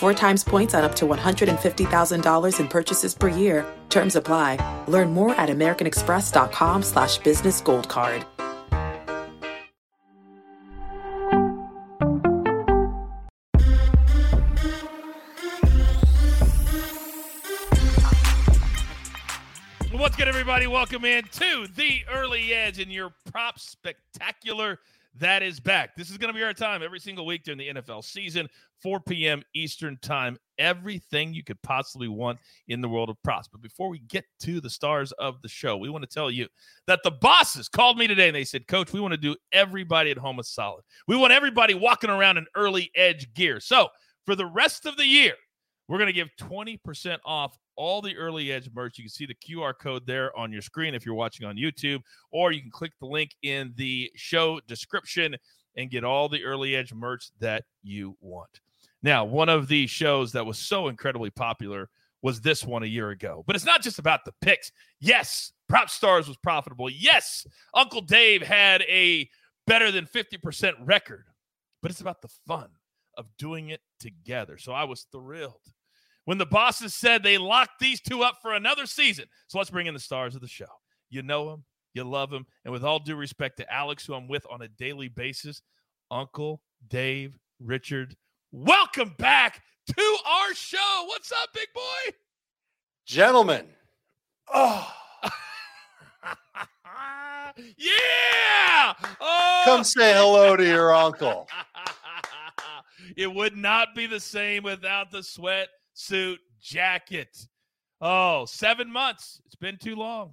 Four times points on up to $150,000 in purchases per year. Terms apply. Learn more at americanexpress.com slash business gold card. What's good, everybody? Welcome in to the early edge and your prop spectacular that is back. This is going to be our time every single week during the NFL season, 4 p.m. Eastern Time. Everything you could possibly want in the world of props. But before we get to the stars of the show, we want to tell you that the bosses called me today and they said, Coach, we want to do everybody at home a solid. We want everybody walking around in early edge gear. So for the rest of the year, we're going to give 20% off all the early edge merch. You can see the QR code there on your screen if you're watching on YouTube, or you can click the link in the show description and get all the early edge merch that you want. Now, one of the shows that was so incredibly popular was this one a year ago. But it's not just about the picks. Yes, PropStarz was profitable. Yes, Uncle Dave had a better than 50% record, but it's about the fun of doing it together. So I was thrilled when the bosses said they locked these two up for another season. So let's bring in the stars of the show. You know them, you love them, and with all due respect to Alex, who I'm with on a daily basis, Uncle Dave Richard, welcome back to our show. What's up, big boy? Gentlemen. Oh. yeah. Oh. Come say hello to your uncle. it would not be the same without the sweat suit jacket. Oh, seven months. It's been too long.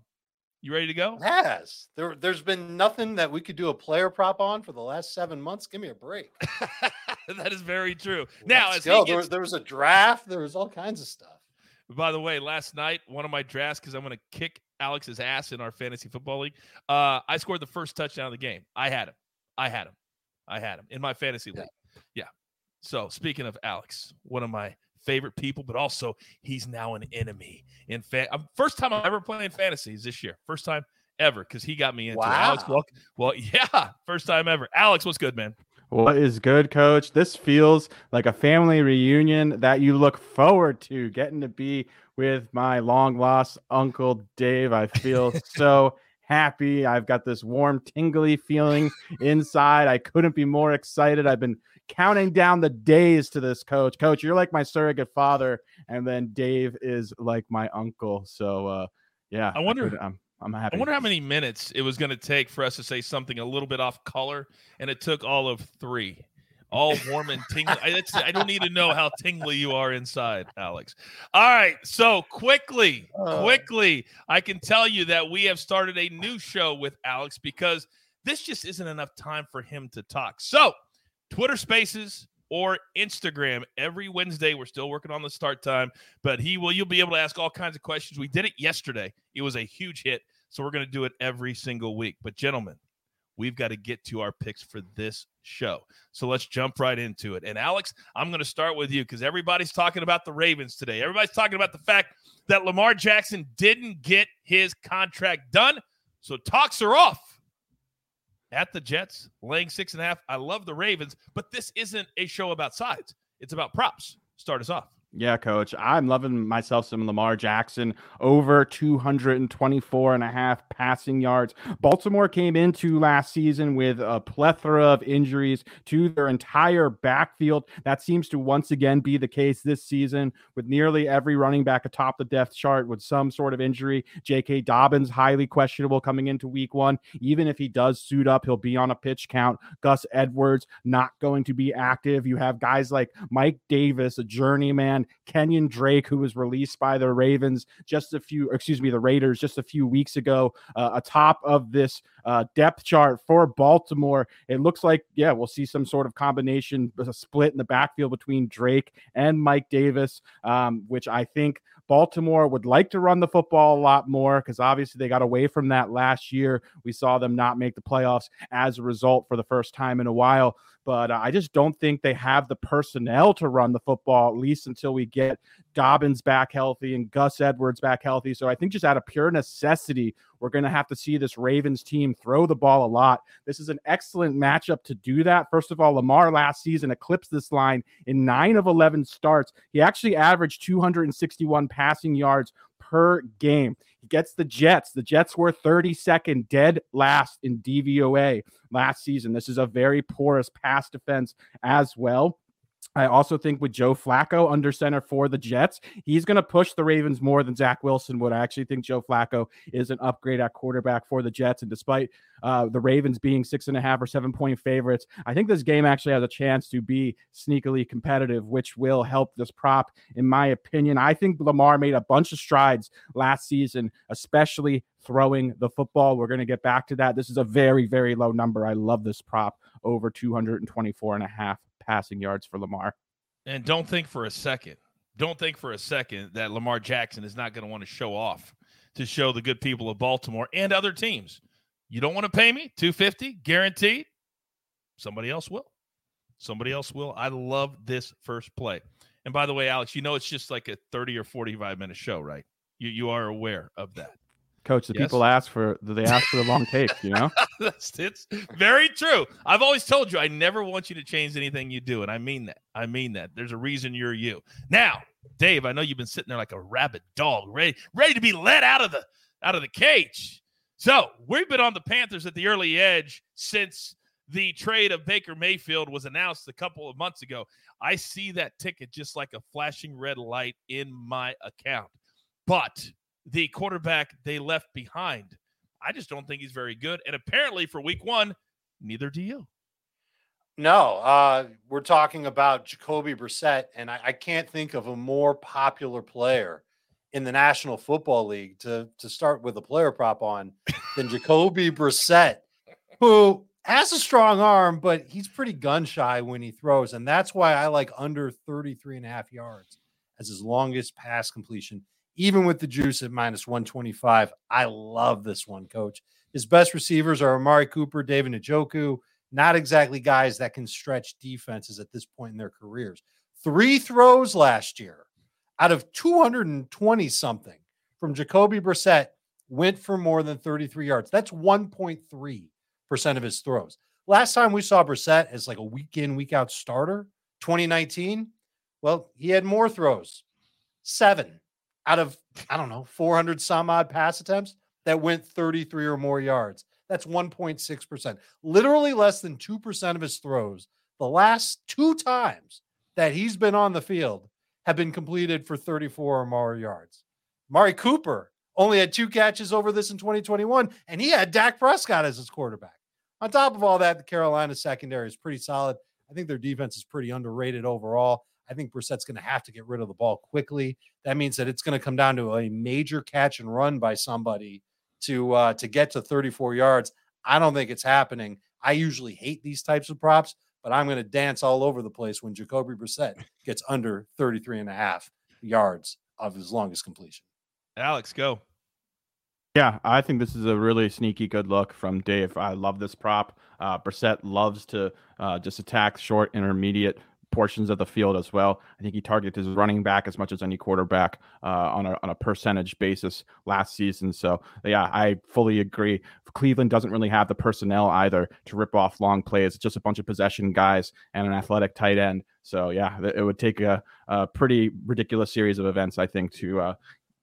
You ready to go? Has. There, there's been nothing that we could do a player prop on for the last seven months. Give me a break. that is very true. Now, as go. Gets... There, there was a draft. There was all kinds of stuff. By the way, last night, one of my drafts, because I'm going to kick Alex's ass in our fantasy football league, uh, I scored the first touchdown of the game. I had him. I had him. I had him in my fantasy league. Yeah. yeah. So, speaking of Alex, one of my favorite people, but also he's now an enemy. In fact, fa- first time I'm ever playing fantasies this year. First time ever because he got me into wow. it. Alex, well, well, yeah, first time ever. Alex, what's good, man? What is good, coach? This feels like a family reunion that you look forward to getting to be with my long lost uncle Dave. I feel so happy. I've got this warm, tingly feeling inside. I couldn't be more excited. I've been counting down the days to this coach. Coach, you're like my surrogate father, and then Dave is like my uncle. So, uh, yeah, I wonder. I am I'm happy. I wonder how many minutes it was going to take for us to say something a little bit off color, and it took all of three. All warm and tingly. I, I, don't need to know how tingly you are inside, Alex. All right. So quickly, uh. quickly, I can tell you that we have started a new show with Alex because this just isn't enough time for him to talk. So Twitter Spaces or Instagram every Wednesday. We're still working on the start time, but he will. You'll be able to ask all kinds of questions. We did it yesterday. It was a huge hit, so we're going to do it every single week. But gentlemen, we've got to get to our picks for this show. So let's jump right into it. And Alex, I'm going to start with you because everybody's talking about the Ravens today. Everybody's talking about the fact that Lamar Jackson didn't get his contract done. So talks are off at the Jets, laying six and a half. I love the Ravens, but this isn't a show about sides. It's about props. Start us off. Yeah, coach. I'm loving myself some Lamar Jackson over 224 and a half passing yards. Baltimore came into last season with a plethora of injuries to their entire backfield. That seems to once again be the case this season with nearly every running back atop the depth chart with some sort of injury. J.K. Dobbins, highly questionable coming into week one. Even if he does suit up, he'll be on a pitch count. Gus Edwards, not going to be active. You have guys like Mike Davis, a journeyman Kenyan Drake, who was released by the Ravens just a few, excuse me, the Raiders just a few weeks ago, uh, atop of this uh, depth chart for Baltimore. It looks like, yeah, we'll see some sort of combination, a split in the backfield between Drake and Mike Davis, um, which I think Baltimore would like to run the football a lot more because obviously they got away from that last year. We saw them not make the playoffs as a result for the first time in a while but uh, I just don't think they have the personnel to run the football, at least until we get Dobbins back healthy and Gus Edwards back healthy. So I think just out of pure necessity, we're going to have to see this Ravens team throw the ball a lot. This is an excellent matchup to do that. First of all, Lamar last season eclipsed this line in nine of 11 starts. He actually averaged 261 passing yards per game. He gets the Jets. The Jets were 32nd dead last in DVOA last season. This is a very porous pass defense as well. I also think with Joe Flacco under center for the Jets, he's going to push the Ravens more than Zach Wilson would. I actually think Joe Flacco is an upgrade at quarterback for the Jets. And despite uh, the Ravens being six and a half or seven point favorites, I think this game actually has a chance to be sneakily competitive, which will help this prop, in my opinion. I think Lamar made a bunch of strides last season, especially throwing the football. We're going to get back to that. This is a very, very low number. I love this prop over 224 and a half passing yards for Lamar. And don't think for a second, don't think for a second that Lamar Jackson is not going to want to show off to show the good people of Baltimore and other teams. You don't want to pay me 250 guaranteed. Somebody else will. Somebody else will. I love this first play. And by the way, Alex, you know it's just like a 30 or 45 minute show, right? You you are aware of that. Coach, the yes. people ask for they ask for the long take, you know? That's it's very true. I've always told you I never want you to change anything you do, and I mean that. I mean that. There's a reason you're you. Now, Dave, I know you've been sitting there like a rabid dog, ready, ready to be let out of the out of the cage. So we've been on the Panthers at the early edge since the trade of Baker Mayfield was announced a couple of months ago. I see that ticket just like a flashing red light in my account. But the quarterback they left behind. I just don't think he's very good. And apparently for week one, neither do you. No, uh, we're talking about Jacoby Brissett, and I, I, can't think of a more popular player in the National Football League to to start with a player prop on than Jacoby Brissett, who has a strong arm, but he's pretty gun shy when he throws. And that's why I like under 33 and a half yards as his longest pass completion even with the juice at minus 125. I love this one, coach. His best receivers are Amari Cooper, David Njoku, not exactly guys that can stretch defenses at this point in their careers. Three throws last year out of 220 something from Jacoby Brissett went for more than 33 yards. That's 1.3% of his throws. Last time we saw Brissett as like a week in, week out starter, 2019, well, he had more throws, seven out of, I don't know, 400 some odd pass attempts that went 33 or more yards. That's 1.6%. Literally less than 2% of his throws the last two times that he's been on the field have been completed for 34 or more yards. Mari Cooper only had two catches over this in 2021, and he had Dak Prescott as his quarterback. On top of all that, the Carolina secondary is pretty solid. I think their defense is pretty underrated overall. I think Brissett's going to have to get rid of the ball quickly. That means that it's going to come down to a major catch and run by somebody to uh, to get to 34 yards. I don't think it's happening. I usually hate these types of props, but I'm going to dance all over the place when Jacoby Brissett gets under 33 and a half yards of his longest completion. Alex, go. Yeah, I think this is a really sneaky good look from Dave. I love this prop. Uh, Brissett loves to uh, just attack short, intermediate portions of the field as well. I think he targeted his running back as much as any quarterback uh, on a on a percentage basis last season. So yeah, I fully agree. Cleveland doesn't really have the personnel either to rip off long plays. It's just a bunch of possession guys and an athletic tight end. So yeah, it would take a, a pretty ridiculous series of events, I think, to uh,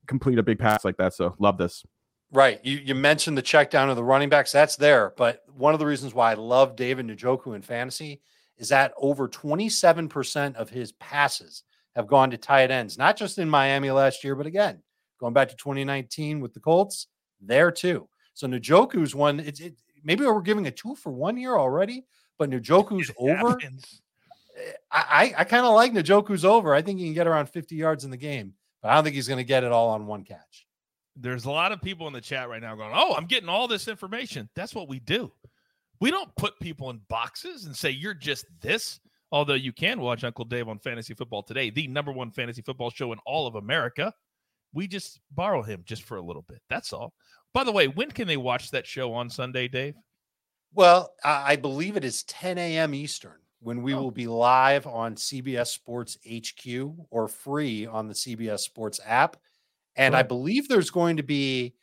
complete a big pass like that. So love this. Right. You you mentioned the check down of the running backs. That's there. But one of the reasons why I love David Njoku in fantasy is that over 27% of his passes have gone to tight ends, not just in Miami last year, but again, going back to 2019 with the Colts, there too. So Njoku's one, it's it, maybe we're giving a two for one year already, but Njoku's over. Eh, I, I, I kind of like Njoku's over. I think he can get around 50 yards in the game, but I don't think he's going to get it all on one catch. There's a lot of people in the chat right now going, Oh, I'm getting all this information. That's what we do. We don't put people in boxes and say, You're just this. Although you can watch Uncle Dave on Fantasy Football Today, the number one fantasy football show in all of America. We just borrow him just for a little bit. That's all. By the way, when can they watch that show on Sunday, Dave? Well, I believe it is 10 a.m. Eastern when we oh. will be live on CBS Sports HQ or free on the CBS Sports app. And I believe there's going to be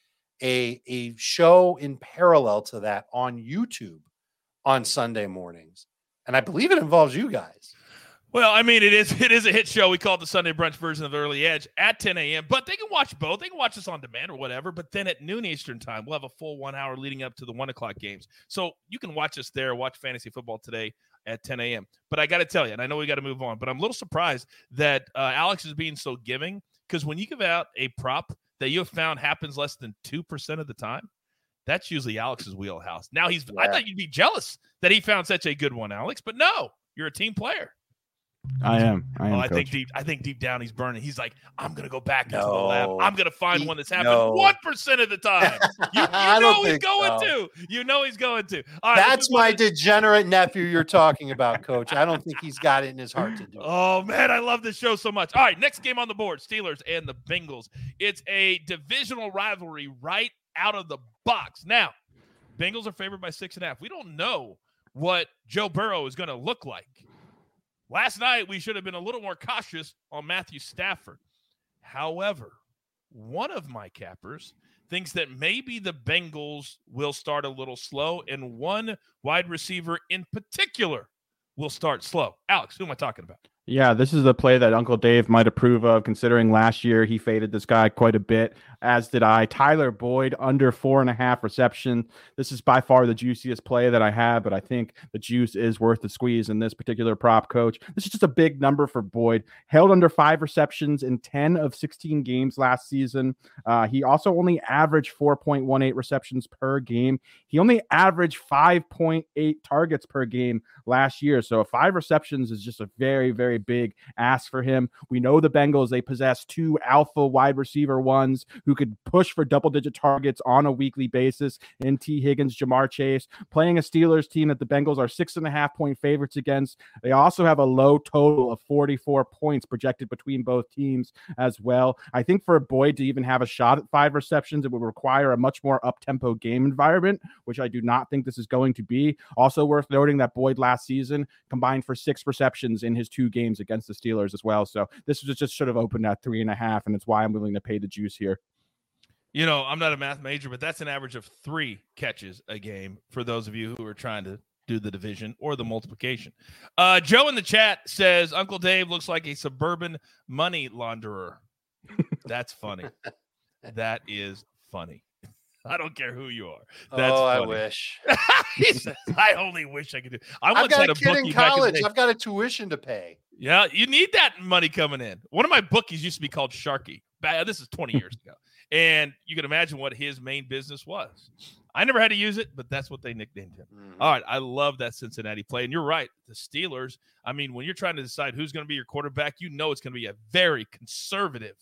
a, a show in parallel to that on YouTube on Sunday mornings. And I believe it involves you guys. Well, I mean, it is it is a hit show. We call it the Sunday brunch version of Early Edge at 10 a.m. But they can watch both. They can watch us on demand or whatever. But then at noon Eastern time, we'll have a full one hour leading up to the one o'clock games. So you can watch us there. Watch fantasy football today at 10 a.m. But I got to tell you, and I know we got to move on, but I'm a little surprised that uh, Alex is being so giving because when you give out a prop that you have found happens less than 2% of the time, that's usually Alex's wheelhouse. Now he's, yeah. I thought you'd be jealous that he found such a good one, Alex, but no, you're a team player. I am. I am. Oh, I think deep. I think deep down he's burning. He's like, I'm gonna go back no. into the lab. I'm gonna find he, one that's happened one no. of the time. You, you know he's going so. to. You know he's going to. that's my degenerate nephew you're talking about, Coach. I don't think he's got it in his heart to do. It. Oh man, I love this show so much. All right, next game on the board: Steelers and the Bengals. It's a divisional rivalry right out of the box. Now, Bengals are favored by six and a half. We don't know what Joe Burrow is going to look like. Last night, we should have been a little more cautious on Matthew Stafford. However, one of my cappers thinks that maybe the Bengals will start a little slow, and one wide receiver in particular will start slow. Alex, who am I talking about? Yeah, this is a play that Uncle Dave might approve of, considering last year he faded this guy quite a bit, as did I. Tyler Boyd under four and a half reception. This is by far the juiciest play that I have, but I think the juice is worth the squeeze in this particular prop coach. This is just a big number for Boyd. Held under five receptions in 10 of 16 games last season. Uh, he also only averaged 4.18 receptions per game. He only averaged 5.8 targets per game last year. So five receptions is just a very, very big ask for him. We know the Bengals, they possess two alpha wide receiver ones who could push for double digit targets on a weekly basis in Tee Higgins, Ja'Marr Chase, playing a Steelers team that the Bengals are six and a half point favorites against. They also have a low total of 44 points projected between both teams as well. I think for Boyd to even have a shot at five receptions, it would require a much more up tempo game environment, which I do not think this is going to be. Also worth noting that Boyd last season combined for six receptions in his two games games against the Steelers as well. So this was just should have opened at three and a half, and it's why I'm willing to pay the juice here. You know, I'm not a math major, but that's an average of three catches a game for those of you who are trying to do the division or the multiplication. Uh, Joe in the chat says Uncle Dave looks like a suburban money launderer. That's funny. that is funny. I don't care who you are. That's oh, funny. I wish. says, I only wish I could do. I once had a, a kid in college. In I've got a tuition to pay. Yeah, you need that money coming in. One of my bookies used to be called Sharky. This is 20 years ago. And you can imagine what his main business was. I never had to use it, but that's what they nicknamed him. Mm-hmm. All right. I love that Cincinnati play. And you're right. The Steelers, I mean, when you're trying to decide who's going to be your quarterback, you know it's going to be a very conservative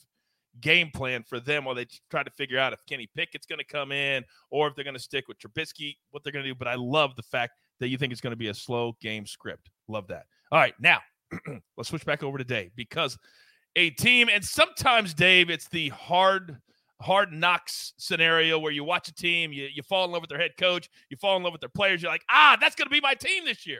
game plan for them while they try to figure out if Kenny Pickett's going to come in or if they're going to stick with Trubisky, what they're going to do. But I love the fact that you think it's going to be a slow game script. Love that. All right. Now, let's switch back over to Dave because a team, and sometimes Dave, it's the hard hard knocks scenario where you watch a team, you, you fall in love with their head coach, you fall in love with their players, you're like, ah, that's going to be my team this year.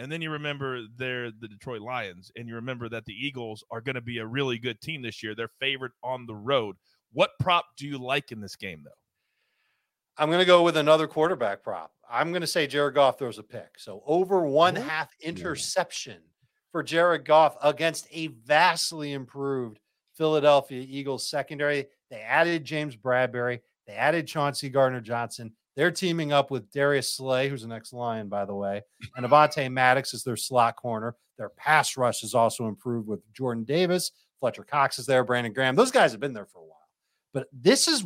And then you remember they're the Detroit Lions, and you remember that the Eagles are going to be a really good team this year. They're favored on the road. What prop do you like in this game, though? I'm going to go with another quarterback prop. I'm going to say Jared Goff throws a pick. So over one half interception for Jared Goff against a vastly improved Philadelphia Eagles secondary. They added James Bradberry. They added Chauncey Gardner Johnson. They're teaming up with Darius Slay, who's an ex Lion, by the way, and Avonte Maddox is their slot corner. Their pass rush is also improved with Jordan Davis. Fletcher Cox is there. Brandon Graham. Those guys have been there for a while. But this is,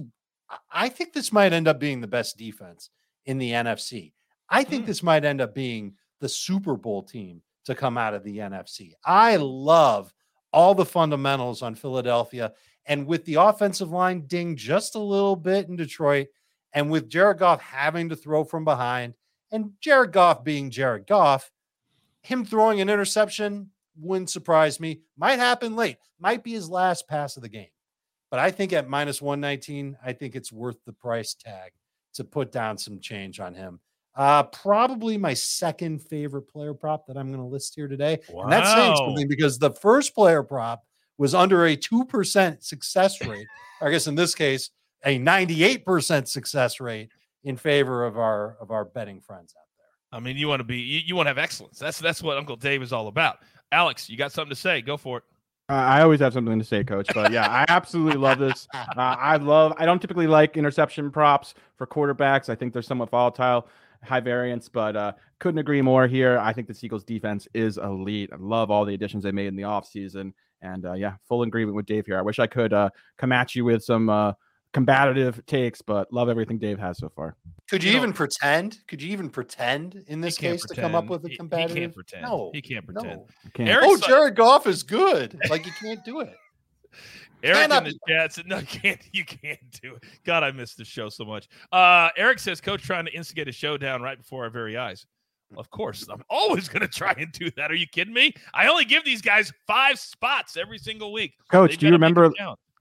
I think this might end up being the best defense in the NFC. I think mm. this might end up being the Super Bowl team to come out of the NFC. I love all the fundamentals on Philadelphia. And with the offensive line ding just a little bit in Detroit, and with Jared Goff having to throw from behind, and Jared Goff being Jared Goff, him throwing an interception wouldn't surprise me. Might happen late, might be his last pass of the game. But I think at minus 119, I think it's worth the price tag to put down some change on him. Uh, probably my second favorite player prop that I'm going to list here today. Wow. And that's saying something because the first player prop was under a 2% success rate. I guess in this case, a 98% success rate in favor of our of our betting friends out there. I mean, you want to be you, you want to have excellence. That's that's what Uncle Dave is all about. Alex, you got something to say? Go for it. Uh, I always have something to say, Coach. But yeah, I absolutely love this. Uh, I love. I don't typically like interception props for quarterbacks. I think they're somewhat volatile, high variance, but uh, couldn't agree more here. I think the Eagles defense is elite. I love all the additions they made in the offseason. And uh, yeah, full agreement with Dave here. I wish I could uh, come at you with some uh, combative takes, but love everything Dave has so far. Could you, you even know, pretend? Could you even pretend in this case pretend. to come up with a combative? He, he can't pretend. No, he can't pretend. No. Can't. Oh, Jared Goff is good. Like you can't do it. Eric in the chat said, "No, you can't. You can't do it." God, I missed the show so much. Uh, Eric says, "Coach trying to instigate a showdown right before our very eyes." Well, of course, I'm always going to try and do that. Are you kidding me? I only give these guys five spots every single week. Coach, do you remember?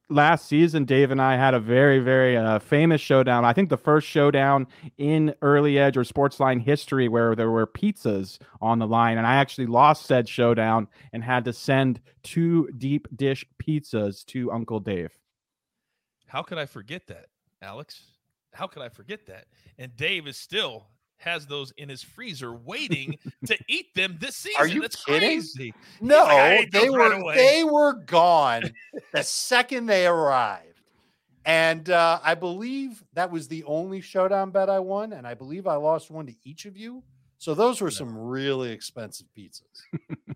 Last season, Dave and I had a very, very uh, famous showdown. I think the first showdown in early edge or SportsLine history where there were pizzas on the line. And I actually lost said showdown and had to send two deep dish pizzas to Uncle Dave. How could I forget that, Alex? How could I forget that? And Dave is still has those in his freezer waiting to eat them this season. Are you That's kidding? Crazy. No, like, they were right they were gone the second they arrived. And uh, I believe that was the only showdown bet I won, and I believe I lost one to each of you. So those were some really expensive pizzas.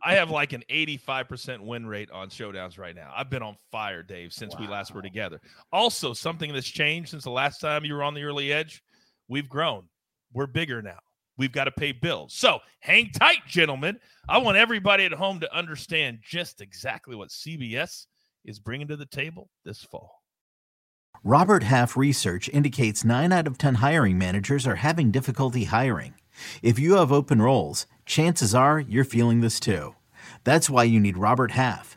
I have like an 85% win rate on showdowns right now. I've been on fire, Dave, since wow. we last were together. Also, something that's changed since the last time you were on the early edge, we've grown. We're bigger now. We've got to pay bills. So hang tight, gentlemen. I want everybody at home to understand just exactly what CBS is bringing to the table this fall. Robert Half research indicates 9 out of 10 hiring managers are having difficulty hiring. If you have open roles, chances are you're feeling this too. That's why you need Robert Half.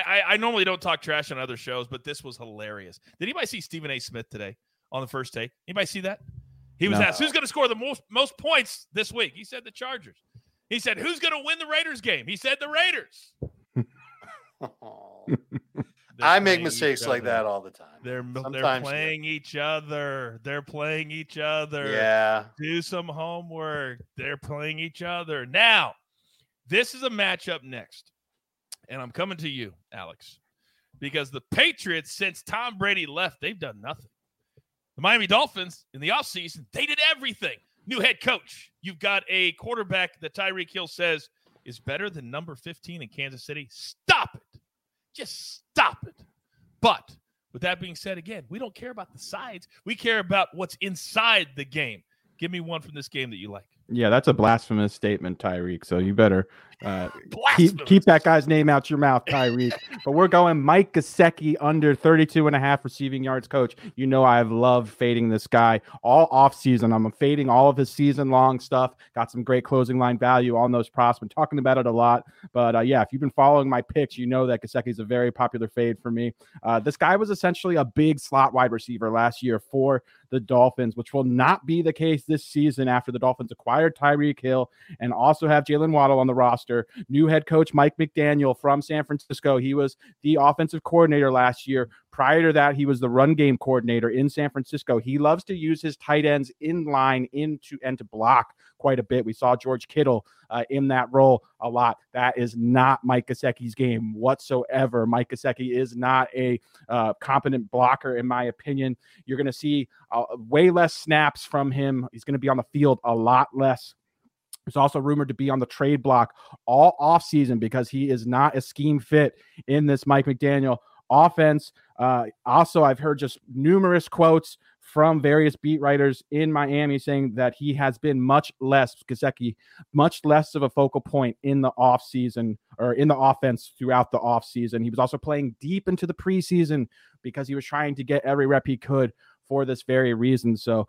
I, I, normally don't talk trash on other shows, but this was hilarious. Did anybody see Stephen A. Smith today on the first take? Anybody see that? He was no. asked who's going to score the most most points this week. He said the Chargers. He said who's going to win the Raiders game. He said the Raiders. I make mistakes like that all the time. They're they're playing each other. They're playing each other. Yeah. Do some homework. They're playing each other. Now, this is a matchup next and I'm coming to you, Alex, because the Patriots, since Tom Brady left, they've done nothing. The Miami Dolphins in the offseason, they did everything. New head coach. You've got a quarterback that Tyreek Hill says is better than number 15 in Kansas City. Stop it. Just stop it. But With that being said, again, we don't care about the sides. We care about what's inside the game. Give me one from this game that you like. Yeah, that's a blasphemous statement, Tyreek. So you better uh, keep, keep that guy's name out your mouth, Tyreek. but we're going Mike Gesicki under 32 and a half receiving yards coach. You know I've loved fading this guy all off season. I'm fading all of his season long stuff. Got some great closing line value on those props. Been talking about it a lot. But uh, yeah, if you've been following my picks, you know that Gesicki is a very popular fade for me. Uh, this guy was essentially a big slot wide receiver last year for the Dolphins, which will not be the case this season after the Dolphins acquired Tyreek Hill and also have Jaylen Waddle on the roster. New head coach Mike McDaniel from San Francisco. He was the offensive coordinator last year. Prior to that, he was the run game coordinator in San Francisco. He loves to use his tight ends in line into and to block quite a bit. We saw George Kittle uh, in that role a lot. That is not Mike Gesicki's game whatsoever. Mike Gesicki is not a uh, competent blocker, in my opinion. You're going to see uh, way less snaps from him. He's going to be on the field a lot less. He's also rumored to be on the trade block all offseason because he is not a scheme fit in this Mike McDaniel offense. Uh, also, I've heard just numerous quotes from various beat writers in Miami saying that he has been much less, Gesicki, much less of a focal point in the offseason or in the offense throughout the offseason. He was also playing deep into the preseason because he was trying to get every rep he could for this very reason. So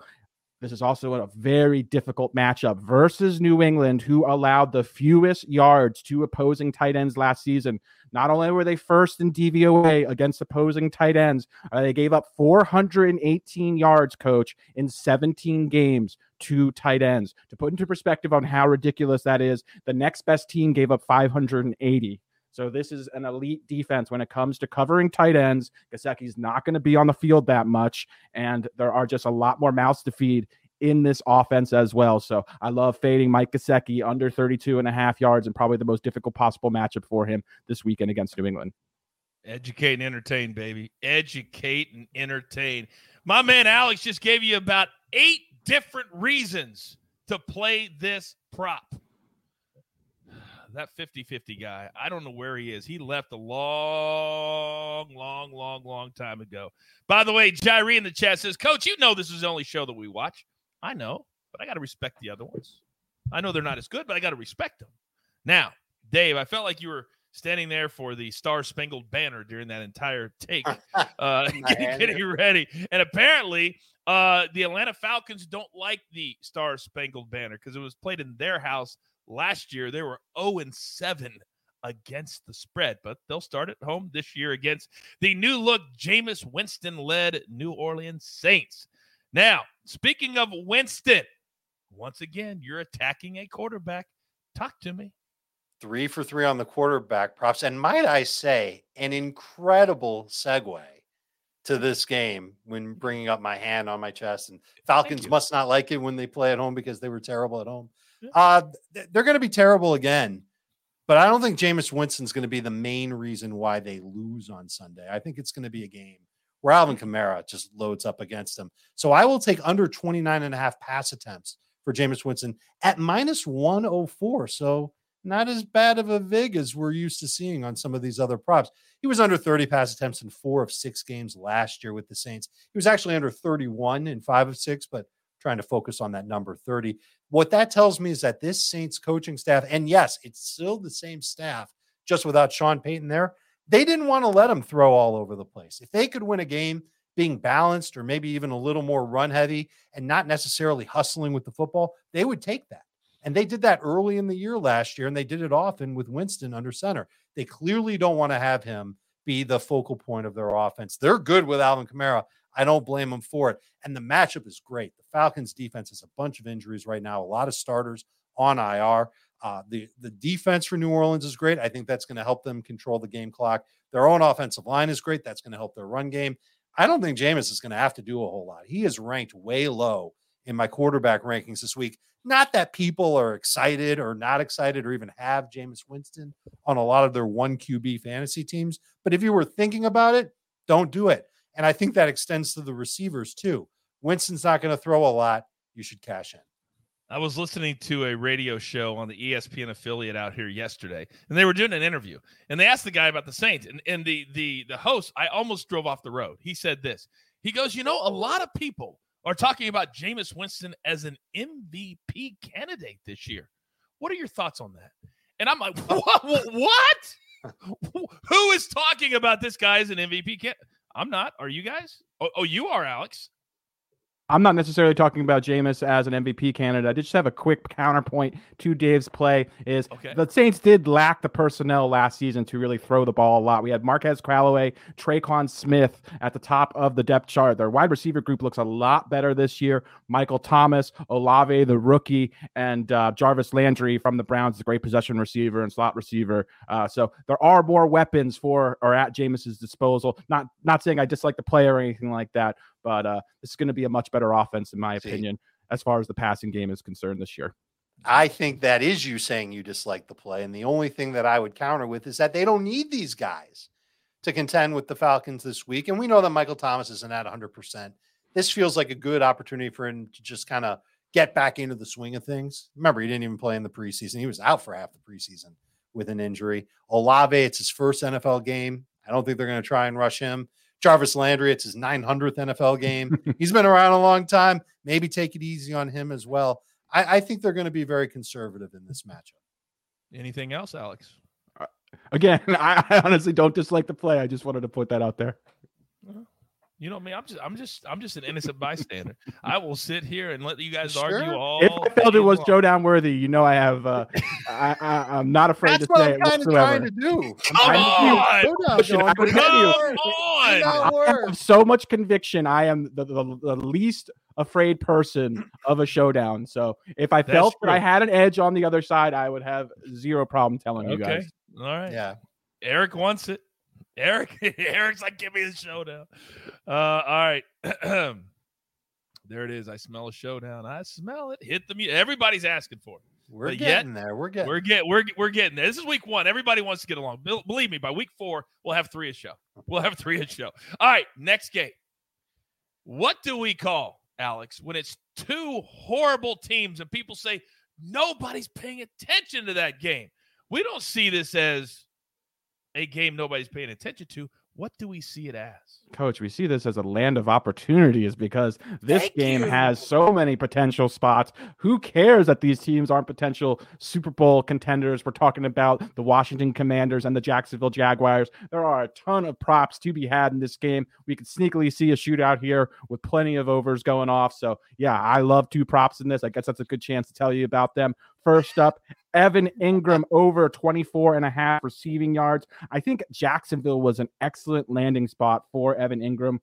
this is also a very difficult matchup versus New England, who allowed the fewest yards to opposing tight ends last season. Not only were they first in DVOA against opposing tight ends, uh, they gave up 418 yards, coach, in 17 games to tight ends. To put into perspective on how ridiculous that is, the next best team gave up 580. So this is an elite defense when it comes to covering tight ends. Gesicki's not going to be on the field that much, and there are just a lot more mouths to feed in this offense as well. So I love fading Mike Gesicki under 32 and a half yards and probably the most difficult possible matchup for him this weekend against New England. Educate and entertain, baby. Educate and entertain. My man Alex just gave you about eight different reasons to play this prop that 50-50 guy, I don't know where he is. He left a long, long, long, long time ago. By the way, Jairi in the chat says, Coach, you know this is the only show that we watch. I know, but I got to respect the other ones. I know they're not as good, but I got to respect them. Now, Dave, I felt like you were standing there for the Star Spangled Banner during that entire take, uh, getting, getting ready. And apparently, uh, the Atlanta Falcons don't like the Star Spangled Banner because it was played in their house Last year, they were 0 and 7 against the spread, but they'll start at home this year against the new look Jameis Winston led New Orleans Saints. Now, speaking of Winston, once again, you're attacking a quarterback. Talk to me. Three for three on the quarterback props. And might I say, an incredible segue to this game when bringing up my hand on my chest. And Falcons must not like it when they play at home because they were terrible at home. Uh, they're going to be terrible again, but I don't think Jameis Winston's going to be the main reason why they lose on Sunday. I think it's going to be a game where Alvin Kamara just loads up against them. So I will take under 29 and a half pass attempts for Jameis Winston at minus 104. So not as bad of a VIG as we're used to seeing on some of these other props. He was under 30 pass attempts in four of six games last year with the Saints. He was actually under 31 in five of six, but trying to focus on that number 30. What that tells me is that this Saints coaching staff, and yes, it's still the same staff, just without Sean Payton there, they didn't want to let him throw all over the place. If they could win a game being balanced or maybe even a little more run heavy and not necessarily hustling with the football, they would take that. And they did that early in the year last year, and they did it often with Winston under center. They clearly don't want to have him be the focal point of their offense. They're good with Alvin Kamara. I don't blame them for it. And the matchup is great. The Falcons defense has a bunch of injuries right now, a lot of starters on IR. Uh, the the defense for New Orleans is great. I think that's going to help them control the game clock. Their own offensive line is great. That's going to help their run game. I don't think Jameis is going to have to do a whole lot. He is ranked way low in my quarterback rankings this week. Not that people are excited or not excited or even have Jameis Winston on a lot of their one QB fantasy teams. But if you were thinking about it, don't do it. And I think that extends to the receivers too. Winston's not going to throw a lot. You should cash in. I was listening to a radio show on the ESPN affiliate out here yesterday, and they were doing an interview, and they asked the guy about the Saints, and, and the the the host, I almost drove off the road. He said this. He goes, you know, a lot of people are talking about Jameis Winston as an MVP candidate this year. What are your thoughts on that? And I'm like, what? what? Who is talking about this guy as an MVP candidate? I'm not. Are you guys? Oh, oh, you are, Alex. I'm not necessarily talking about Jameis as an MVP candidate. I just have a quick counterpoint to Dave's play. Is okay. the Saints did lack the personnel last season to really throw the ball a lot. We had Marquez Callaway, Tre'Quan Smith at the top of the depth chart. Their wide receiver group looks a lot better this year. Michael Thomas, Olave, the rookie, and uh, Jarvis Landry from the Browns, a great possession receiver and slot receiver. Uh, so there are more weapons for or at Jameis's disposal. Not not saying I dislike the player or anything like that, but uh, this is going to be a much better offense, in my See, opinion, as far as the passing game is concerned this year. I think that is you saying you dislike the play. And the only thing that I would counter with is that they don't need these guys to contend with the Falcons this week. And we know that Michael Thomas isn't at 100%. This feels like a good opportunity for him to just kind of get back into the swing of things. Remember, he didn't even play in the preseason, he was out for half the preseason with an injury. Olave, it's his first NFL game. I don't think they're going to try and rush him. Jarvis Landry, it's his 900th NFL game. He's been around a long time. Maybe take it easy on him as well. I, I think they're going to be very conservative in this matchup. Anything else, Alex? Uh, again, I, I, honestly don't dislike the play. I just wanted to put that out there. You know me. I'm just, I'm just, I'm just an innocent bystander. I will sit here and let you guys sure. argue all. If I felt it was long. showdown worthy, you know, I have. Uh, I, I, am not afraid That's to say it whatsoever. Trying to do. Come on, Come on. I have so much conviction. I am the, the, the least afraid person of a showdown. So if I That's felt true. that I had an edge on the other side, I would have zero problem telling okay. you guys. All right. Yeah. Eric wants it. Eric, Eric's like, give me the showdown. Uh, all right. there it is. I smell a showdown. I smell it. Hit the mute. Everybody's asking for it. We're but getting yet, there. We're getting we're get we're we're getting there. This is week one. Everybody wants to get along. Believe me, by week four, we'll have three a show. We'll have three a show. All right, next game. What do we call Alex when it's two horrible teams and people say nobody's paying attention to that game? We don't see this as a game nobody's paying attention to. What do we see it as? Coach, we see this as a land of opportunities because this Thank game you. has so many potential spots. Who cares that these teams aren't potential Super Bowl contenders? We're talking about the Washington Commanders and the Jacksonville Jaguars. There are a ton of props to be had in this game. We could sneakily see a shootout here with plenty of overs going off. So, yeah, I love two props in this. I guess that's a good chance to tell you about them. First up, Evan Engram over 24 and a half receiving yards. I think Jacksonville was an excellent landing spot for Evan Engram.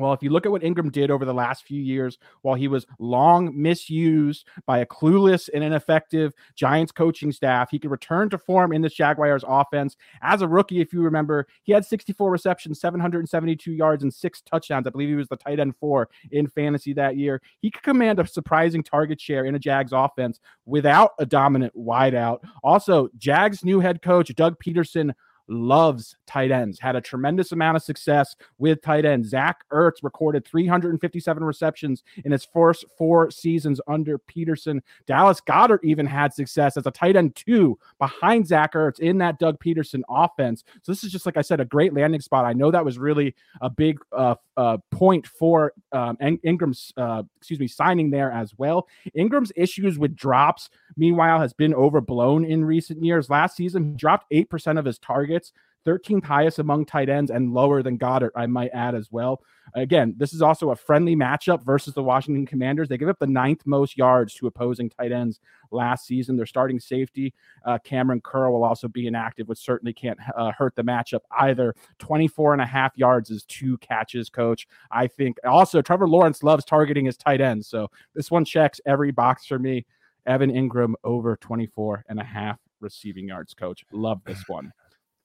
Well, if you look at what Engram did over the last few years, while he was long misused by a clueless and ineffective Giants coaching staff, he could return to form in this Jaguars offense. As a rookie, if you remember, he had 64 receptions, 772 yards, and six touchdowns. I believe he was the tight end four in fantasy that year. He could command a surprising target share in a Jags offense without a dominant wideout. Also, Jags' new head coach, Doug Pederson, loves tight ends, had a tremendous amount of success with tight ends. Zach Ertz recorded 357 receptions in his first four seasons under Pederson. Dallas Goedert even had success as a tight end two behind Zach Ertz in that Doug Pederson offense. So this is just, like I said, a great landing spot. I know that was really a big uh, uh, point for um, Engram's, uh, excuse me, signing there as well. Engram's issues with drops, meanwhile, has been overblown in recent years. Last season, he dropped 8% of his targets targets, 13th highest among tight ends, and lower than Goedert, I might add as well. Again, this is also a friendly matchup versus the Washington Commanders. They give up the ninth most yards to opposing tight ends last season. Their starting safety, uh, Kamren Curl, will also be inactive, which certainly can't uh, hurt the matchup either. 24 and a half yards is two catches, coach. I think also Trevor Lawrence loves targeting his tight ends. So this one checks every box for me. Evan Engram over 24 and a half receiving yards, coach. Love this one.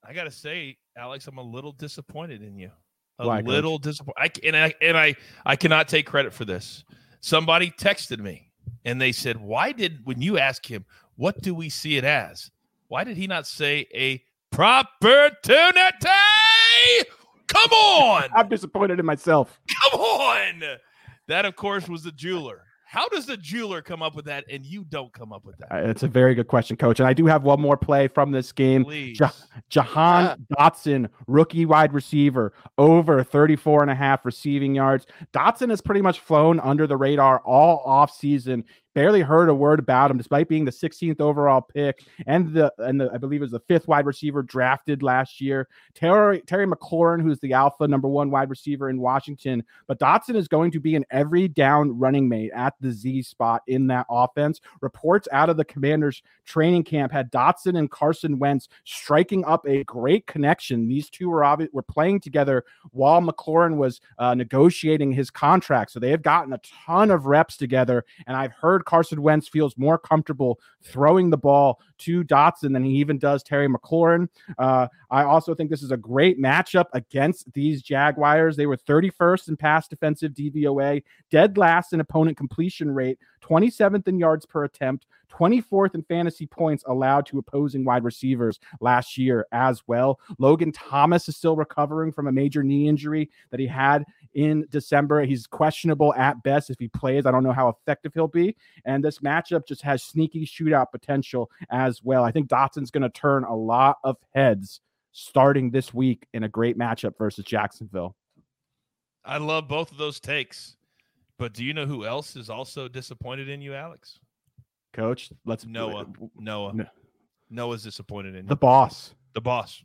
I gotta say, Alex, I'm a little disappointed in you. A Why, little disappointed. I and I and I I cannot take credit for this. Somebody texted me and they said, "Why did when you ask him what do we see it as? Why did he not say a proper opportunity? Come on! I'm disappointed in myself. Come on! That, of course, was the jeweler How does the jeweler come up with that and you don't come up with that? Uh, It's a very good question, coach. And I do have one more play from this game. Please. Ja- Jahan Dotson, rookie wide receiver, over 34 and a half receiving yards. Dotson has pretty much flown under the radar all offseason. Barely heard a word about him, despite being the 16th overall pick and the and the I believe it was the fifth wide receiver drafted last year. Terry Terry McLaurin, who's the alpha number one wide receiver in Washington, but Dotson is going to be an every down running mate at the Z spot in that offense. Reports out of the Commanders training camp had Dotson and Carson Wentz striking up a great connection. These two were obvi- were playing together while McLaurin was uh, negotiating his contract, so they have gotten a ton of reps together. And I've heard Carson Wentz feels more comfortable throwing the ball to Dotson than he even does Terry McLaurin. Uh, I also think this is a great matchup against these Jaguars. They were 31st in pass defensive DVOA, dead last in opponent completion rate, 27th in yards per attempt, 24th in fantasy points allowed to opposing wide receivers last year as well. Logan Thomas is still recovering from a major knee injury that he had in December. He's questionable at best if he plays. I don't know how effective he'll be. And this matchup just has sneaky shootout potential as well. I think Dotson's going to turn a lot of heads starting this week in a great matchup versus Jacksonville. I love both of those takes. But do you know who else is also disappointed in you, Alex? Coach, let's Noah. Noah. No. Noah's disappointed in you. The boss. The boss.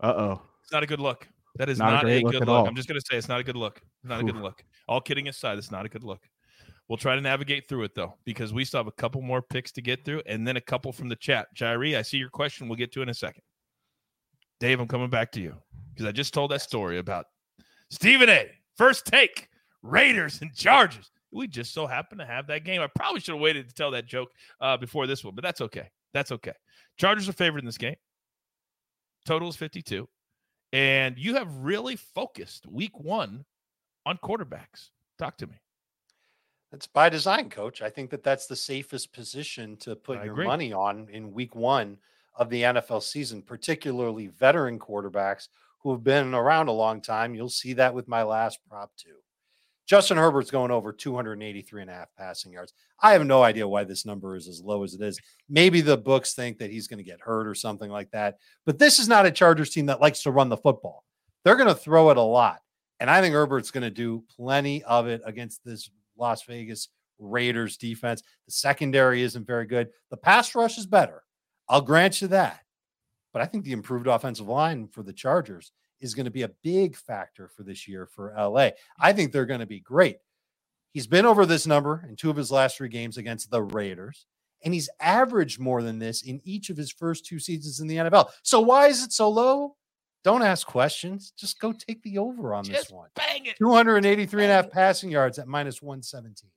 Uh oh. It's not a good look. That is Not a not, a, great look good at look. I'm just going to say it's not a good look. It's not a good look. All kidding aside, it's not a good look. We'll try to navigate through it though, because we still have a couple more picks to get through, and then a couple from the chat. Jairi, I see your question. We'll get to in a second. Dave, I'm coming back to you because I just told that story about Stephen A. First take, Raiders and Chargers. We just so happen to have that game. I probably should have waited to tell that joke uh, before this one, but that's okay. That's okay. Chargers are favored in this game. Total is 52. And you have really focused week one on quarterbacks. Talk to me. That's by design, coach. I think that that's the safest position to put I your agree. money on in week one of the NFL season, particularly veteran quarterbacks who have been around a long time. You'll see that with my last prop too. Justin Herbert's going over 283 and a half passing yards. I have no idea why this number is as low as it is. Maybe the books think that he's going to get hurt or something like that. But this is not a Chargers team that likes to run the football. They're going to throw it a lot. And I think Herbert's going to do plenty of it against this Las Vegas Raiders defense. The secondary isn't very good. The pass rush is better. I'll grant you that. But I think the improved offensive line for the Chargers is going to be a big factor for this year for LA. I think they're going to be great. He's been over this number in two of his last three games against the Raiders, and he's averaged more than this in each of his first two seasons in the NFL. So why is it so low? Don't ask questions. Just go take the over on this one. bang it. 283 and a half passing yards at minus 117.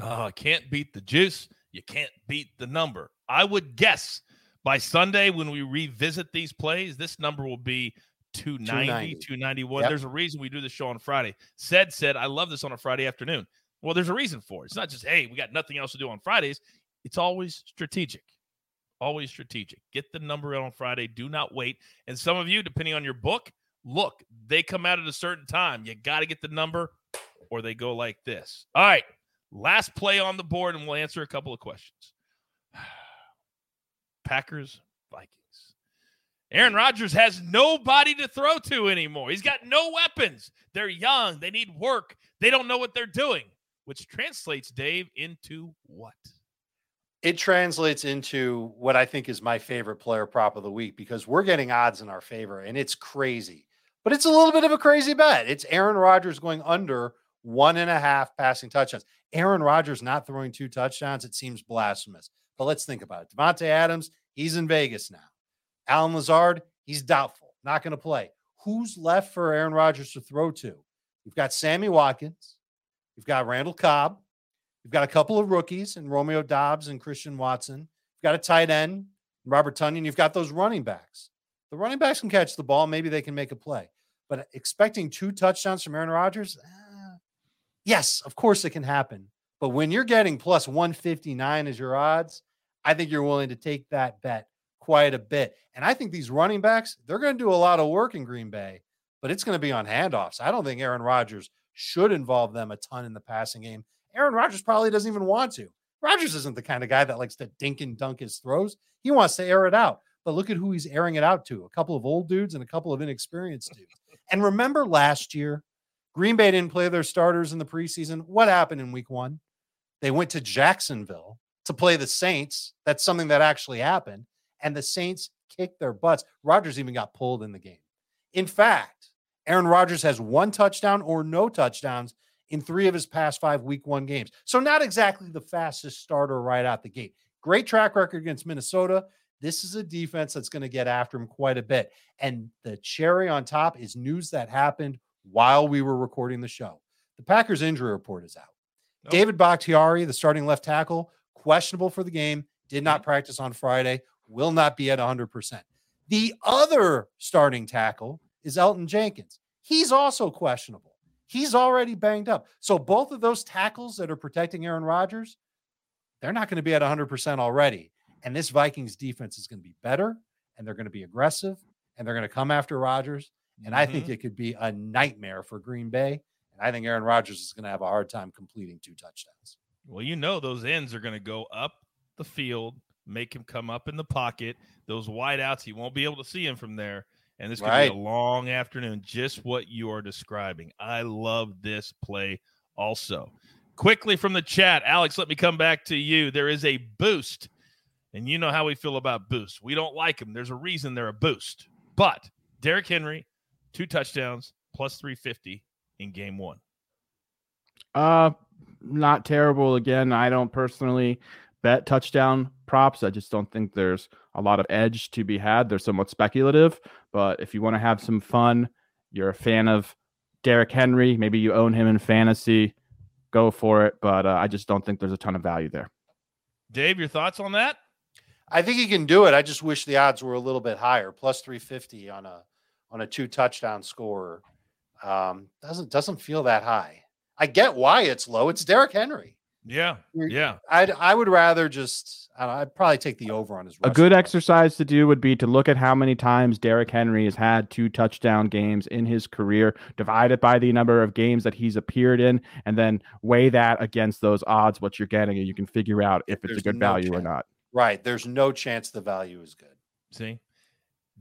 Oh, ah, can't beat the juice. You can't beat the number. I would guess by Sunday when we revisit these plays, this number will be 290, 290. 291. Yep. There's a reason we do the show on Friday. Said said, I love this on a Friday afternoon. Well, there's a reason for it. It's not just, hey, we got nothing else to do on Fridays. It's always strategic. Always strategic. Get the number out on Friday. Do not wait. And some of you, depending on your book, look, they come out at a certain time. You got to get the number or they go like this. All right. Last play on the board, and we'll answer a couple of questions. Packers, Vikings. Aaron Rodgers has nobody to throw to anymore. He's got no weapons. They're young. They need work. They don't know what they're doing, which translates, Dave, into what? It translates into what I think is my favorite player prop of the week because we're getting odds in our favor and it's crazy, but it's a little bit of a crazy bet. It's Aaron Rodgers going under one and a half passing touchdowns. Aaron Rodgers not throwing two touchdowns, it seems blasphemous. But let's think about it. Davante Adams, he's in Vegas now. Allen Lazard, he's doubtful, not going to play. Who's left for Aaron Rodgers to throw to? You've got Sammy Watkins, you've got Randall Cobb, you've got a couple of rookies and Romeo Doubs and Christian Watson, you've got a tight end, Robert Tonyan, you've got those running backs. The running backs can catch the ball, maybe they can make a play. But expecting two touchdowns from Aaron Rodgers, eh, yes, of course it can happen. But when you're getting plus 159 as your odds, I think you're willing to take that bet quite a bit. And I think these running backs, they're going to do a lot of work in Green Bay, but it's going to be on handoffs. I don't think Aaron Rodgers should involve them a ton in the passing game. Aaron Rodgers probably doesn't even want to. Rodgers isn't the kind of guy that likes to dink and dunk his throws. He wants to air it out. But look at who he's airing it out to a couple of old dudes and a couple of inexperienced dudes. And remember last year, Green Bay didn't play their starters in the preseason. What happened in week one? They went to Jacksonville to play the Saints. That's something that actually happened. And the Saints kicked their butts. Rodgers even got pulled in the game. In fact, Aaron Rodgers has one touchdown or no touchdowns in three of his past five week one games. So, not exactly the fastest starter right out the gate. Great track record against Minnesota. This is a defense that's going to get after him quite a bit. And the cherry on top is news that happened while we were recording the show. The Packers injury report is out. Nope. David Bakhtiari, the starting left tackle, questionable for the game, did not mm-hmm. practice on Friday, will not be at 100%. The other starting tackle is Elgton Jenkins. He's also questionable. He's already banged up. So both of those tackles that are protecting Aaron Rodgers, they're not going to be at 100% already. And this Vikings defense is going to be better and they're going to be aggressive and they're going to come after Rodgers. And mm-hmm. I think mm-hmm. it could be a nightmare for Green Bay. And I think Aaron Rodgers is going to have a hard time completing two touchdowns. Well, you know, those ends are going to go up the field, make him come up in the pocket. Those wideouts, he won't be able to see him from there. And this could right. be a long afternoon, just what you are describing. I love this play also. Quickly from the chat, Alex, let me come back to you. There is a boost and you know how we feel about boosts. We don't like them. There's a reason they're a boost. But Derrick Henry, two touchdowns, plus 350 in game one. Uh, not terrible. Again, I don't personally bet touchdown props. I just don't think there's a lot of edge to be had. They're somewhat speculative. But if you want to have some fun, you're a fan of Derrick Henry, maybe you own him in fantasy, go for it. But uh, I just don't think there's a ton of value there. Dave, your thoughts on that? I think he can do it. I just wish the odds were a little bit higher. Plus 350 on a on a two touchdown scorer. Um, doesn't doesn't feel that high. I get why it's low. It's Derrick Henry. Yeah, yeah. I'd I would rather just I would probably take the over on his. A good exercise to do would be to look at how many times Derrick Henry has had two touchdown games in his career, divide it by the number of games that he's appeared in, and then weigh that against those odds. What you're getting, and you can figure out if it's There's a good no value chance. or not. Right. There's no chance the value is good. See,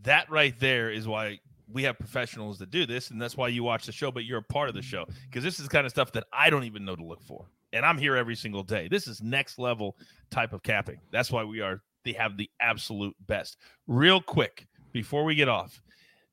that right there is why we have professionals that do this, and that's why you watch the show. But you're a part of the mm-hmm. show because this is kind of stuff that I don't even know to look for, and I'm here every single day. This is next level type of capping. That's why we are. They have the absolute best. Real quick before we get off.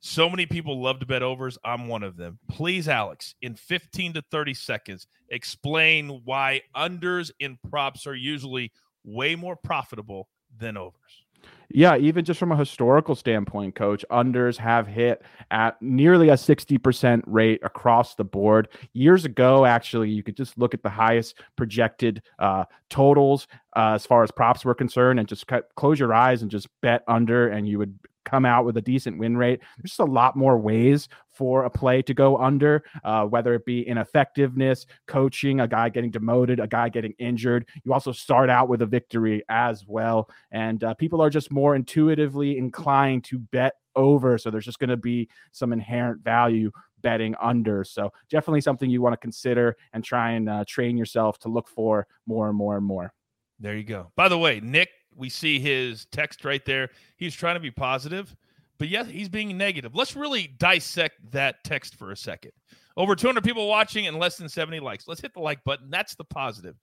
So many people love to bet overs. I'm one of them. Please, Alex, in 15 to 30 seconds, explain why unders in props are usually way more profitable than overs. Yeah, even just from a historical standpoint, coach, unders have hit at nearly a 60% rate across the board. Years ago, actually, you could just look at the highest projected uh, totals uh, as far as props were concerned and just cut, close your eyes and just bet under, and you would come out with a decent win rate. There's just a lot more ways for a play to go under, uh, whether it be ineffectiveness, coaching, a guy getting demoted, a guy getting injured. You also start out with a victory as well. And uh, people are just more intuitively inclined to bet over. So there's just going to be some inherent value betting under. So definitely something you want to consider and try and uh, train yourself to look for more and more and more. There you go. By the way, Nick we see his text right there. He's trying to be positive, but yes, he's being negative. Let's really dissect that text for a second. Over 200 people watching and less than 70 likes. Let's hit the like button. That's the positive.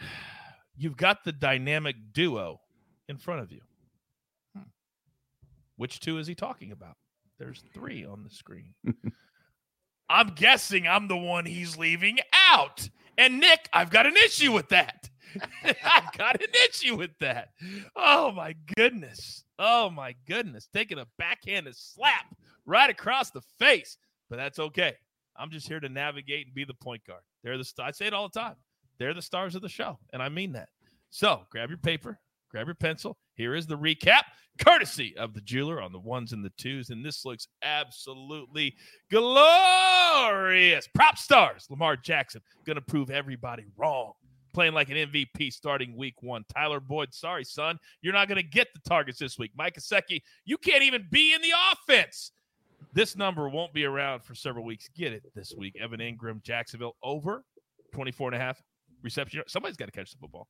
You've got the dynamic duo in front of you. Hmm. Which two is he talking about? There's three on the screen. I'm guessing I'm the one he's leaving out. And Nick, I've got an issue with that. I've got an issue with that. Oh my goodness. Oh my goodness. Taking a backhanded slap right across the face. But that's okay. I'm just here to navigate and be the point guard. They're the I say it all the time. They're the stars of the show, and I mean that. So grab your paper, grab your pencil. Here is the recap, courtesy of the jeweler on the ones and the twos. And this looks absolutely glorious. PropStarz, Lamar Jackson, gonna prove everybody wrong playing like an MVP starting week one. Tyler Boyd, sorry, son. You're not going to get the targets this week. Mike Gesicki, you can't even be in the offense. This number won't be around for several weeks. Get it this week. Evan Engram, Jacksonville over 24 and a half reception. Somebody's got to catch the football.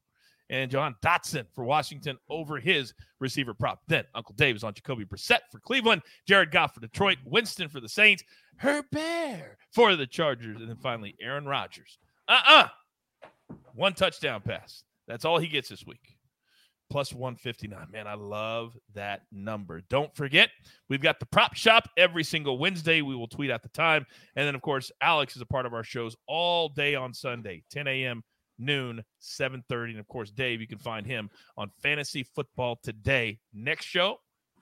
And Jahan Dotson for Washington over his receiver prop. Then Uncle Dave is on Jacoby Brissett for Cleveland, Jared Goff for Detroit, Winston for the Saints, Herbert for the Chargers, and then finally Aaron Rodgers. Uh-uh. One touchdown pass. That's all he gets this week plus 159. Man, I love that number. Don't forget, we've got the prop shop every single Wednesday. We will tweet at the time. And then, of course, Alex is a part of our shows all day on Sunday, 10 a.m., noon, 7.30. And, of course, Dave, you can find him on Fantasy Football Today. Next show,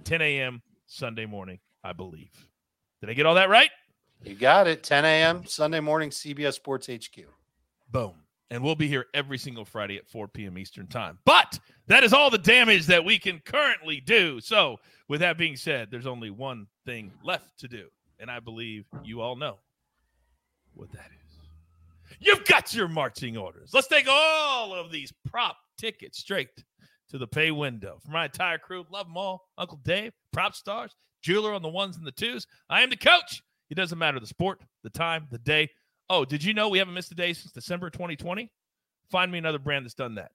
10 a.m. Sunday morning, I believe. Did I get all that right? You got it. 10 a.m. Sunday morning, CBS Sports HQ. Boom and we'll be here every single Friday at 4 p.m. Eastern Time. But that is all the damage that we can currently do. So, with that being said, there's only one thing left to do, and I believe you all know what that is. You've got your marching orders. Let's take all of these prop tickets straight to the pay window. For my entire crew, love them all. Uncle Dave, PropStarz, jeweler on the ones and the twos. I am the coach. It doesn't matter the sport, the time, the day Oh, did you know we haven't missed a day since December 2020? Find me another brand that's done that.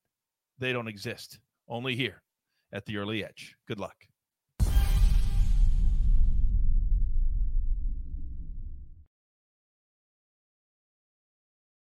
They don't exist. Only here at the early edge. Good luck.